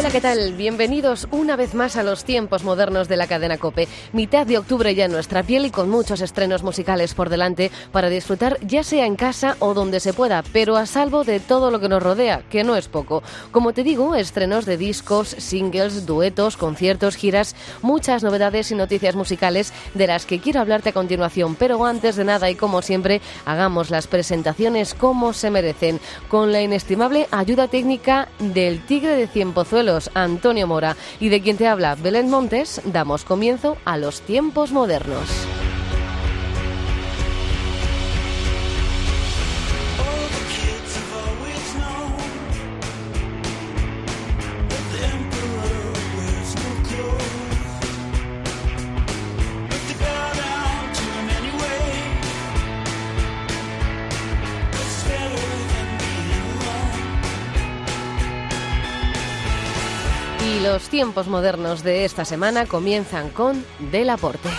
Hola, ¿qué tal? Bienvenidos una vez más a los tiempos modernos de la cadena Cope. Mitad de octubre ya en nuestra piel y con muchos estrenos musicales por delante para disfrutar ya sea en casa o donde se pueda, pero a salvo de todo lo que nos rodea, que no es poco. Como te digo, estrenos de discos, singles, duetos, conciertos, giras, muchas novedades y noticias musicales de las que quiero hablarte a continuación. Pero antes de nada y como siempre, hagamos las presentaciones como se merecen, con la inestimable ayuda técnica del Tigre de Antonio Mora, y de quien te habla, Belén Montes, damos comienzo a los tiempos modernos. Tiempos modernos de esta semana comienzan con Del Aporte.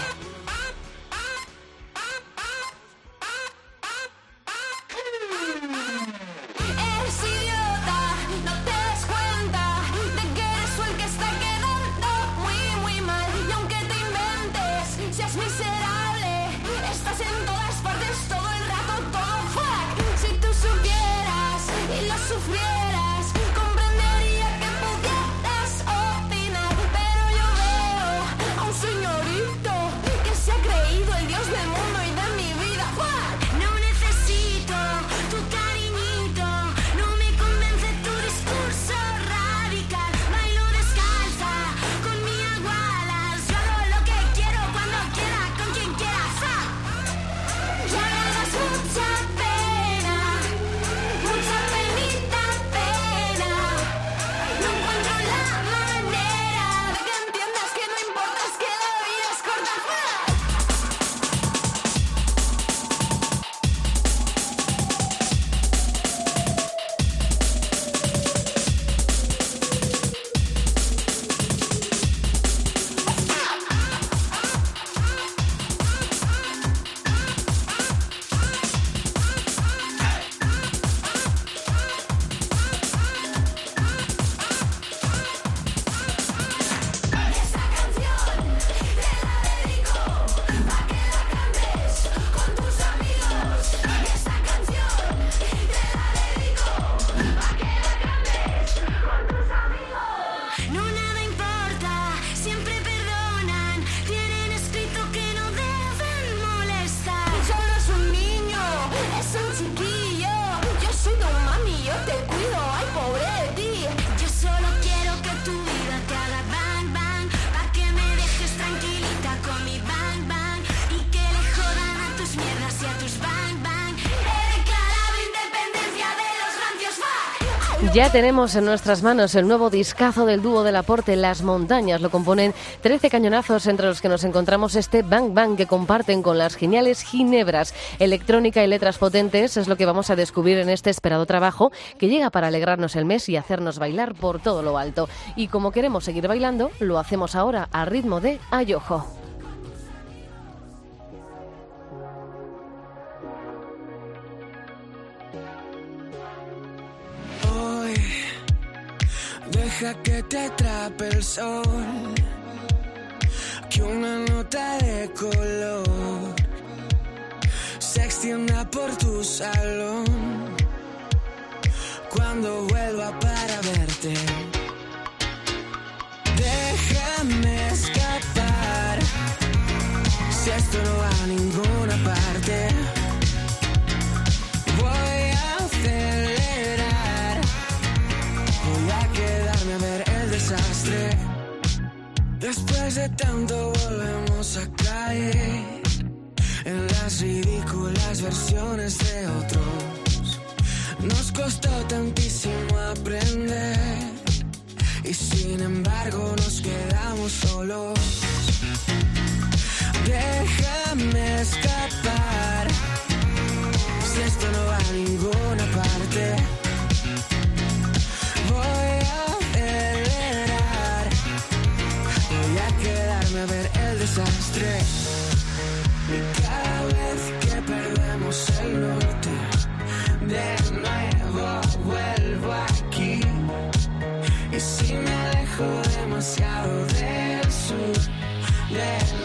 Ya tenemos en nuestras manos el nuevo discazo del dúo del aporte Las Montañas. Lo componen 13 cañonazos entre los que nos encontramos este Bang Bang que comparten con las geniales Ginebras. Electrónica y letras potentes es lo que vamos a descubrir en este esperado trabajo que llega para alegrarnos el mes y hacernos bailar por todo lo alto. Y como queremos seguir bailando, lo hacemos ahora a ritmo de Ayojo. Que te atrape el sol, que una nota de color se extienda por tu salón. Cuando vuelva para verte, déjame escapar. Si esto no va a ninguna parte. Después de tanto volvemos a caer en las ridículas versiones de otros. Nos costó tantísimo aprender y sin embargo nos quedamos solos. Déjame escapar. Si esto no va a ninguna parte, Y cada vez que perdemos el norte, de nuevo vuelvo aquí. Y si me alejo demasiado del sur, de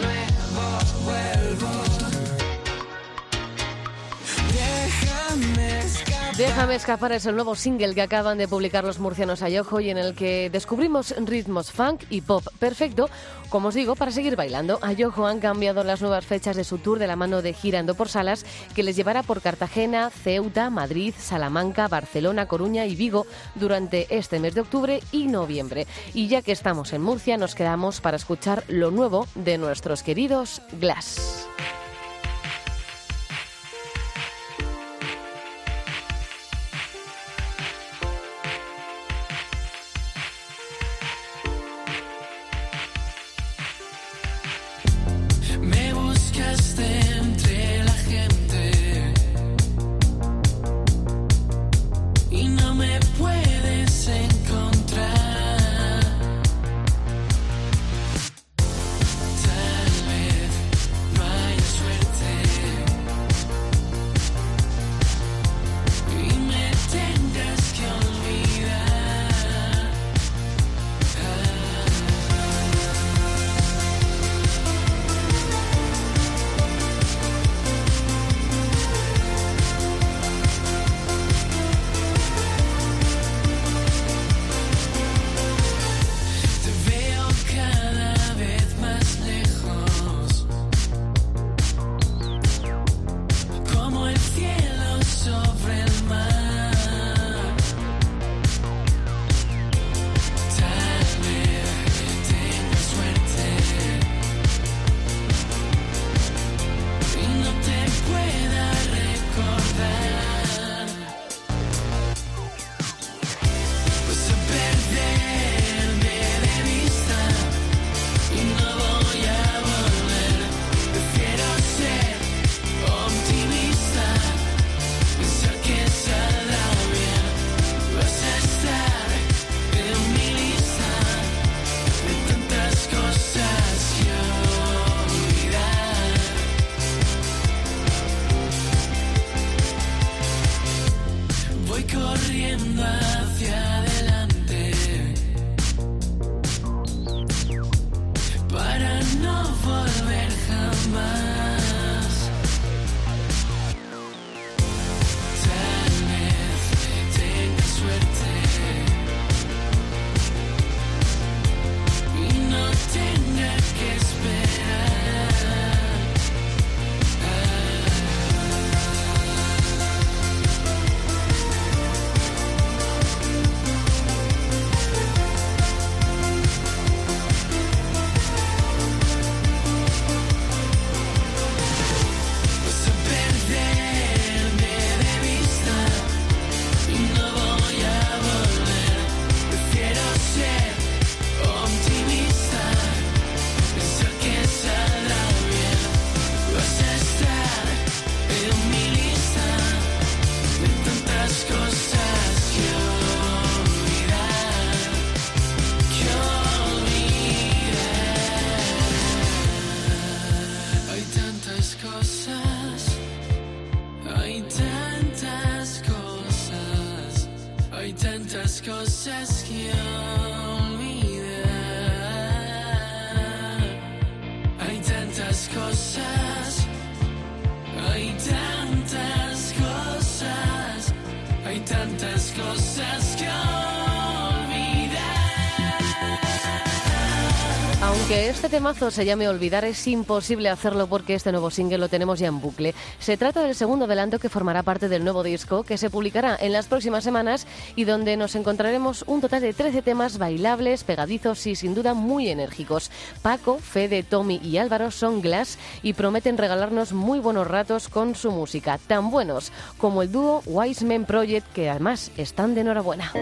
Déjame escapar es el nuevo single que acaban de publicar los murcianos Ayojo y en el que descubrimos ritmos funk y pop perfecto, como os digo, para seguir bailando. Ayojo han cambiado las nuevas fechas de su tour de la mano de Girando por Salas, que les llevará por Cartagena, Ceuta, Madrid, Salamanca, Barcelona, Coruña y Vigo durante este mes de octubre y noviembre. Y ya que estamos en Murcia, nos quedamos para escuchar lo nuevo de nuestros queridos Glass. Este temazo se llame Olvidar, es imposible hacerlo porque este nuevo single lo tenemos ya en bucle. Se trata del segundo adelanto que formará parte del nuevo disco que se publicará en las próximas semanas y donde nos encontraremos un total de 13 temas bailables, pegadizos y sin duda muy enérgicos. Paco, Fede, Tommy y Álvaro son Glass y prometen regalarnos muy buenos ratos con su música, tan buenos como el dúo Wise Men Project que además están de enhorabuena.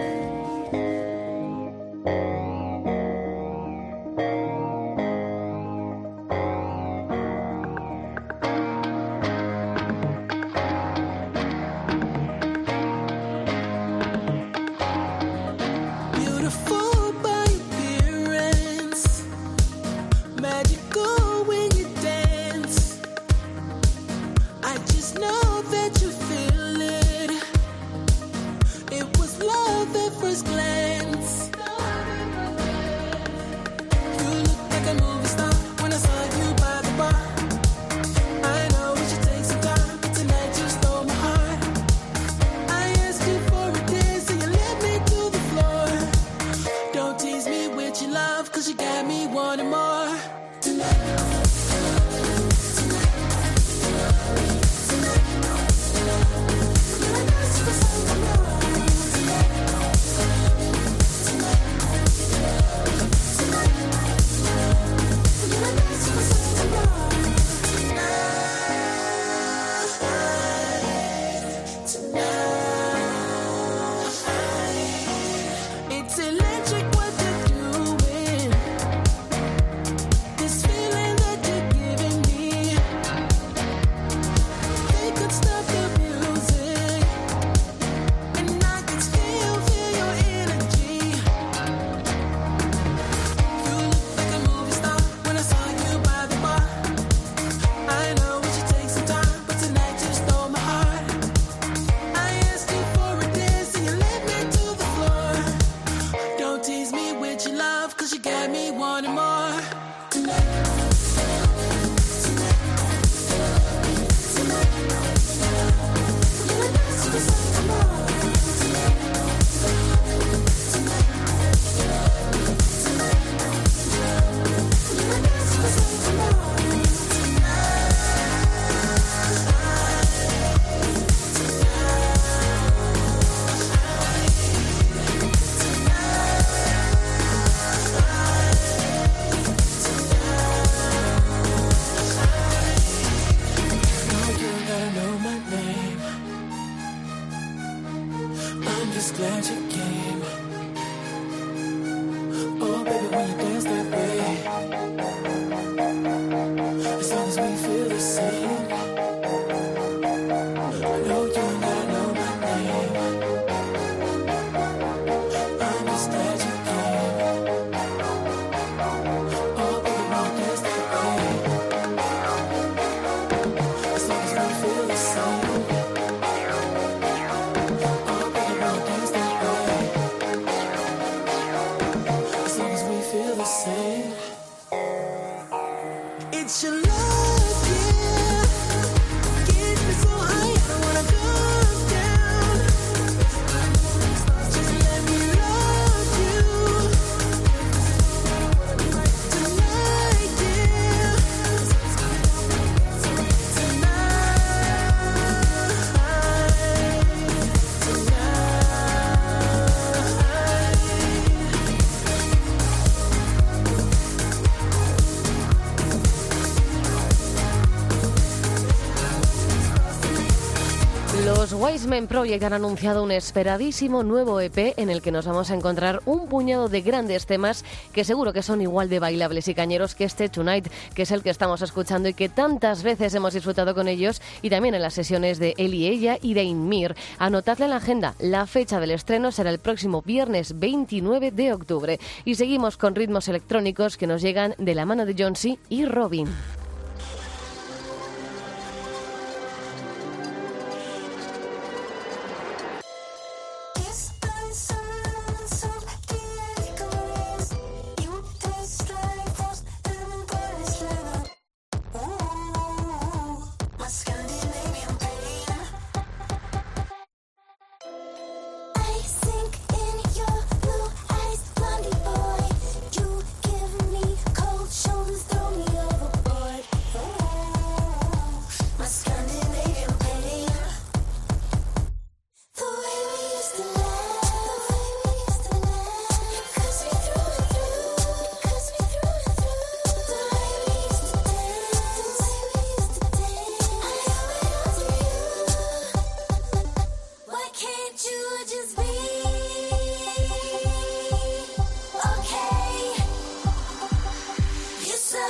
It's your love. Project han anunciado un esperadísimo nuevo EP en el que nos vamos a encontrar un puñado de grandes temas que seguro que son igual de bailables y cañeros que este Tonight, que es el que estamos escuchando y que tantas veces hemos disfrutado con ellos y también en las sesiones de él y ella y de Inmir. Anotadle en la agenda, la fecha del estreno será el próximo viernes 29 de octubre y seguimos con ritmos electrónicos que nos llegan de la mano de John C. y Robin.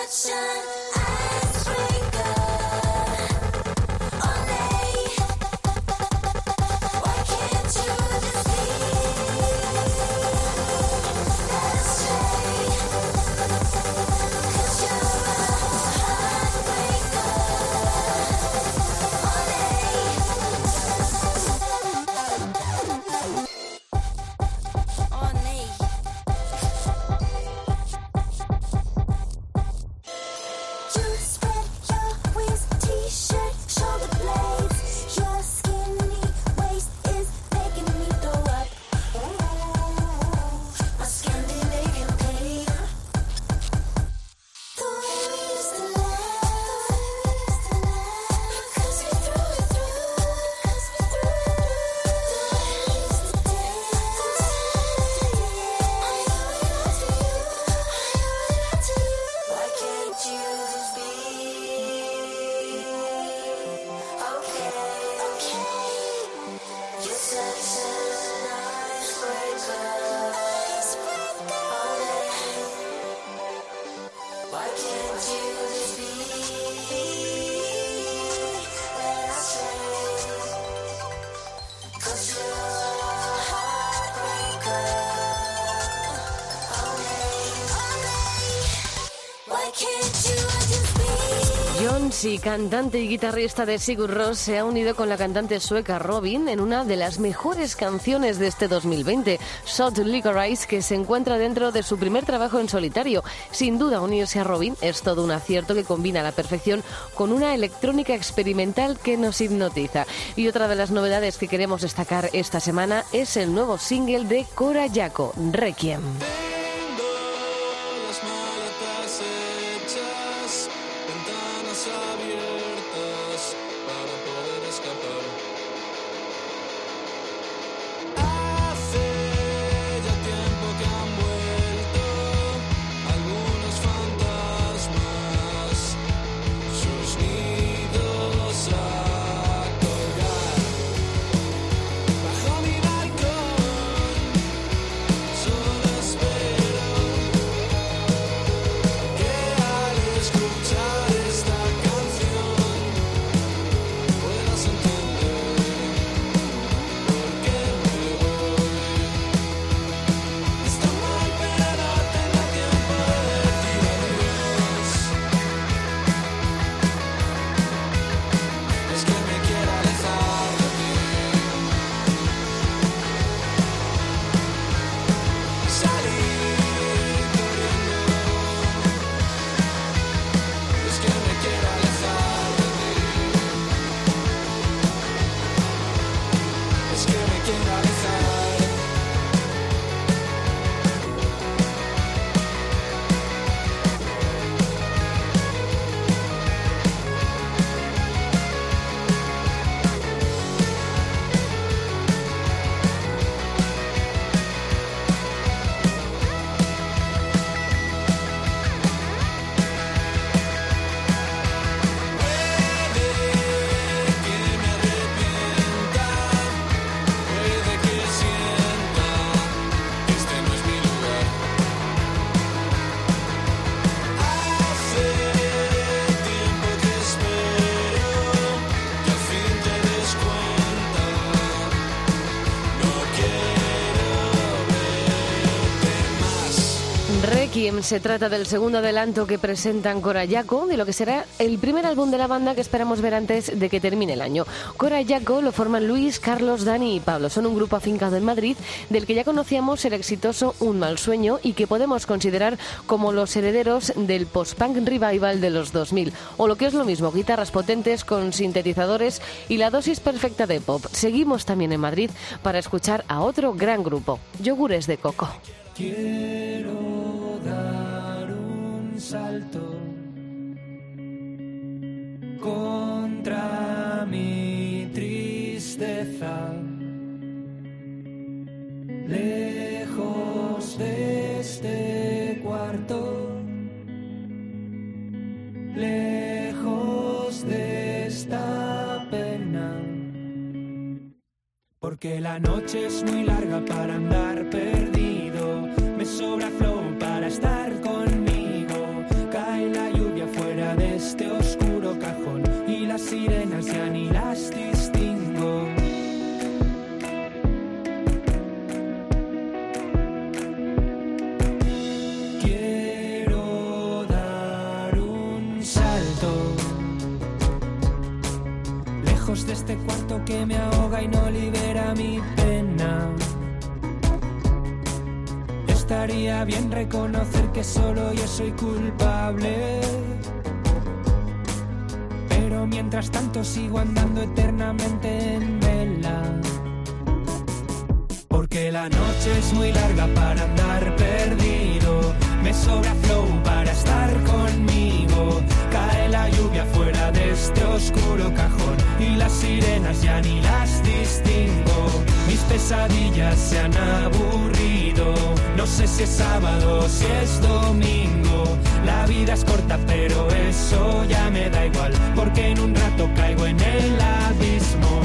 reflection. Jonesy, cantante y guitarrista de Sigur Rós, se ha unido con la cantante sueca Robin en una de las mejores canciones de este 2020, Shot Licorice, que se encuentra dentro de su primer trabajo en solitario. Sin duda, unirse a Robin es todo un acierto que combina la perfección con una electrónica experimental que nos hipnotiza. Y otra de las novedades que queremos destacar esta semana es el nuevo single de Cora Yaco, Requiem. Requiem se trata del segundo adelanto que presentan Corayaco de lo que será el primer álbum de la banda que esperamos ver antes de que termine el año. Corayaco lo forman Luis, Carlos, Dani y Pablo. Son un grupo afincado en Madrid del que ya conocíamos el exitoso Un mal sueño y que podemos considerar como los herederos del post-punk revival de los 2000. O lo que es lo mismo, guitarras potentes con sintetizadores y la dosis perfecta de pop. Seguimos también en Madrid para escuchar a otro gran grupo, Yogures de Coco. Quiero dar un salto contra mi tristeza, lejos de este cuarto, lejos de esta pena. Porque la noche es muy larga para andar perdido. Bien reconocer que solo yo soy culpable. Pero mientras tanto sigo andando eternamente en vela. Porque la noche es muy larga para andar perdido. Me sobra flow para estar conmigo. Cae la lluvia fuera de este oscuro cajón. Y las sirenas ya ni las distingo. Mis pesadillas se han aburrido. No sé si es sábado si es domingo. La vida es corta, pero eso ya me da igual. Porque en un rato caigo en el abismo.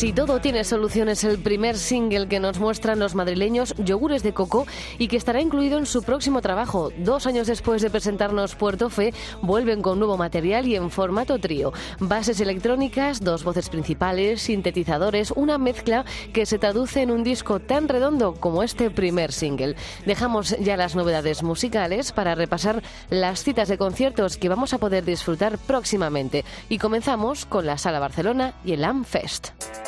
Casi todo tiene soluciones. El primer single que nos muestran los madrileños, Yogures de Coco, y que estará incluido en su próximo trabajo. Dos años después de presentarnos Puerto Fe, vuelven con nuevo material y en formato trío. Bases electrónicas, dos voces principales, sintetizadores, una mezcla que se traduce en un disco tan redondo como este primer single. Dejamos ya las novedades musicales para repasar las citas de conciertos que vamos a poder disfrutar próximamente. Y comenzamos con la Sala Barcelona y el AmFest.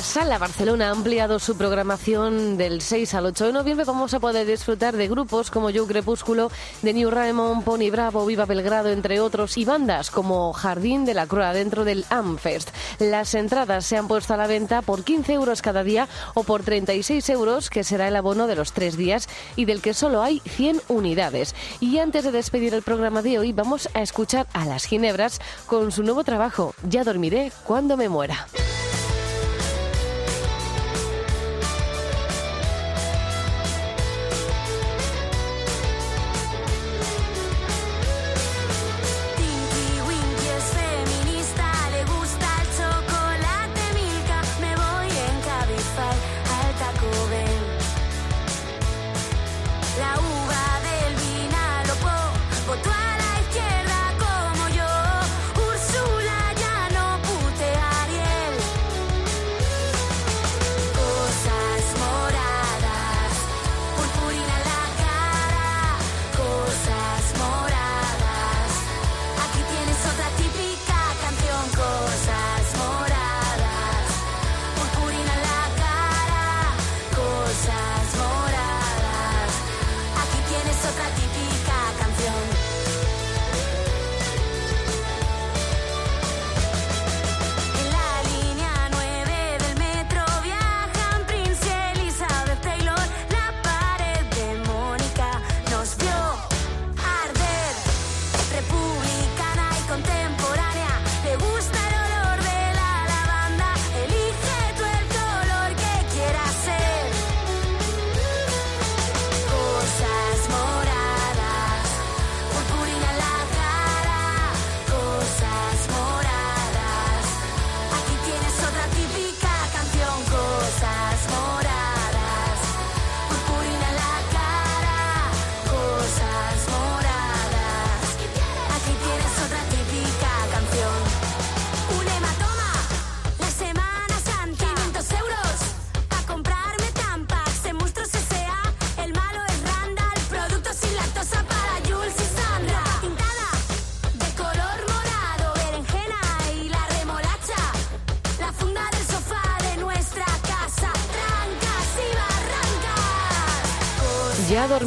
La Sala Barcelona ha ampliado su programación del 6 al 8 de noviembre. Vamos a poder disfrutar de grupos como Yo Crepúsculo, de New Raymond, Pony Bravo, Viva Belgrado, entre otros, y bandas como Jardín de la Croa dentro del Amfest. Las entradas se han puesto a la venta por 15 euros cada día o por 36 euros, que será el abono de los tres días y del que solo hay 100 unidades. Y antes de despedir el programa de hoy, vamos a escuchar a Las Ginebras con su nuevo trabajo, Ya dormiré cuando me muera.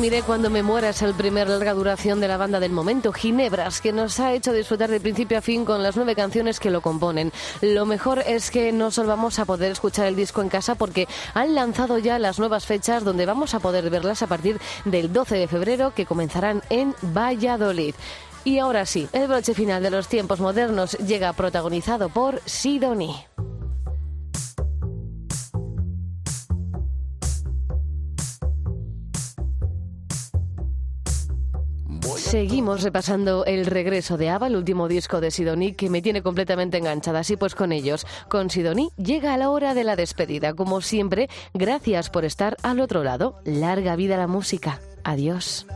Dormiré cuando me muera es el primer larga duración de la banda del momento, Ginebras, que nos ha hecho disfrutar de principio a fin con las nueve canciones que lo componen. Lo mejor es que no solo vamos a poder escuchar el disco en casa porque han lanzado ya las nuevas fechas donde vamos a poder verlas a partir del 12 de febrero que comenzarán en Valladolid. Y ahora sí, el broche final de los tiempos modernos llega protagonizado por Sidoni. Seguimos repasando el regreso de Ava, el último disco de Sidoní que me tiene completamente enganchada. Así pues con ellos, con Sidoní llega la hora de la despedida. Como siempre, gracias por estar al otro lado. Larga vida la música. Adiós.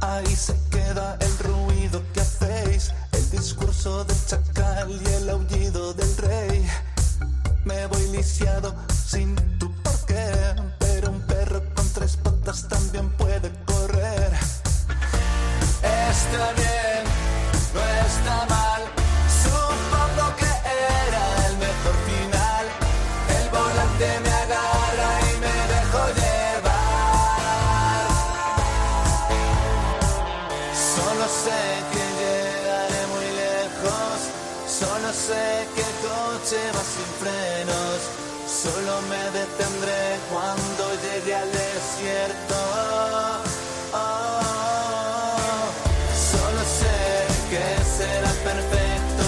Ahí se queda el ruido que hacéis, el discurso del chacal y el aullido del rey. Me voy lisiado sin tu porqué, Solo me detendré cuando llegue al desierto. Oh, Solo sé que será perfecto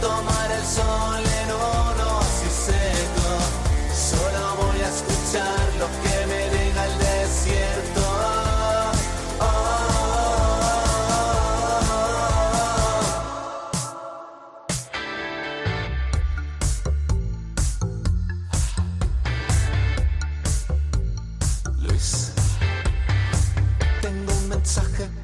tomar el sol en un oasis seco. Solo voy a escuchar lo que me sucker.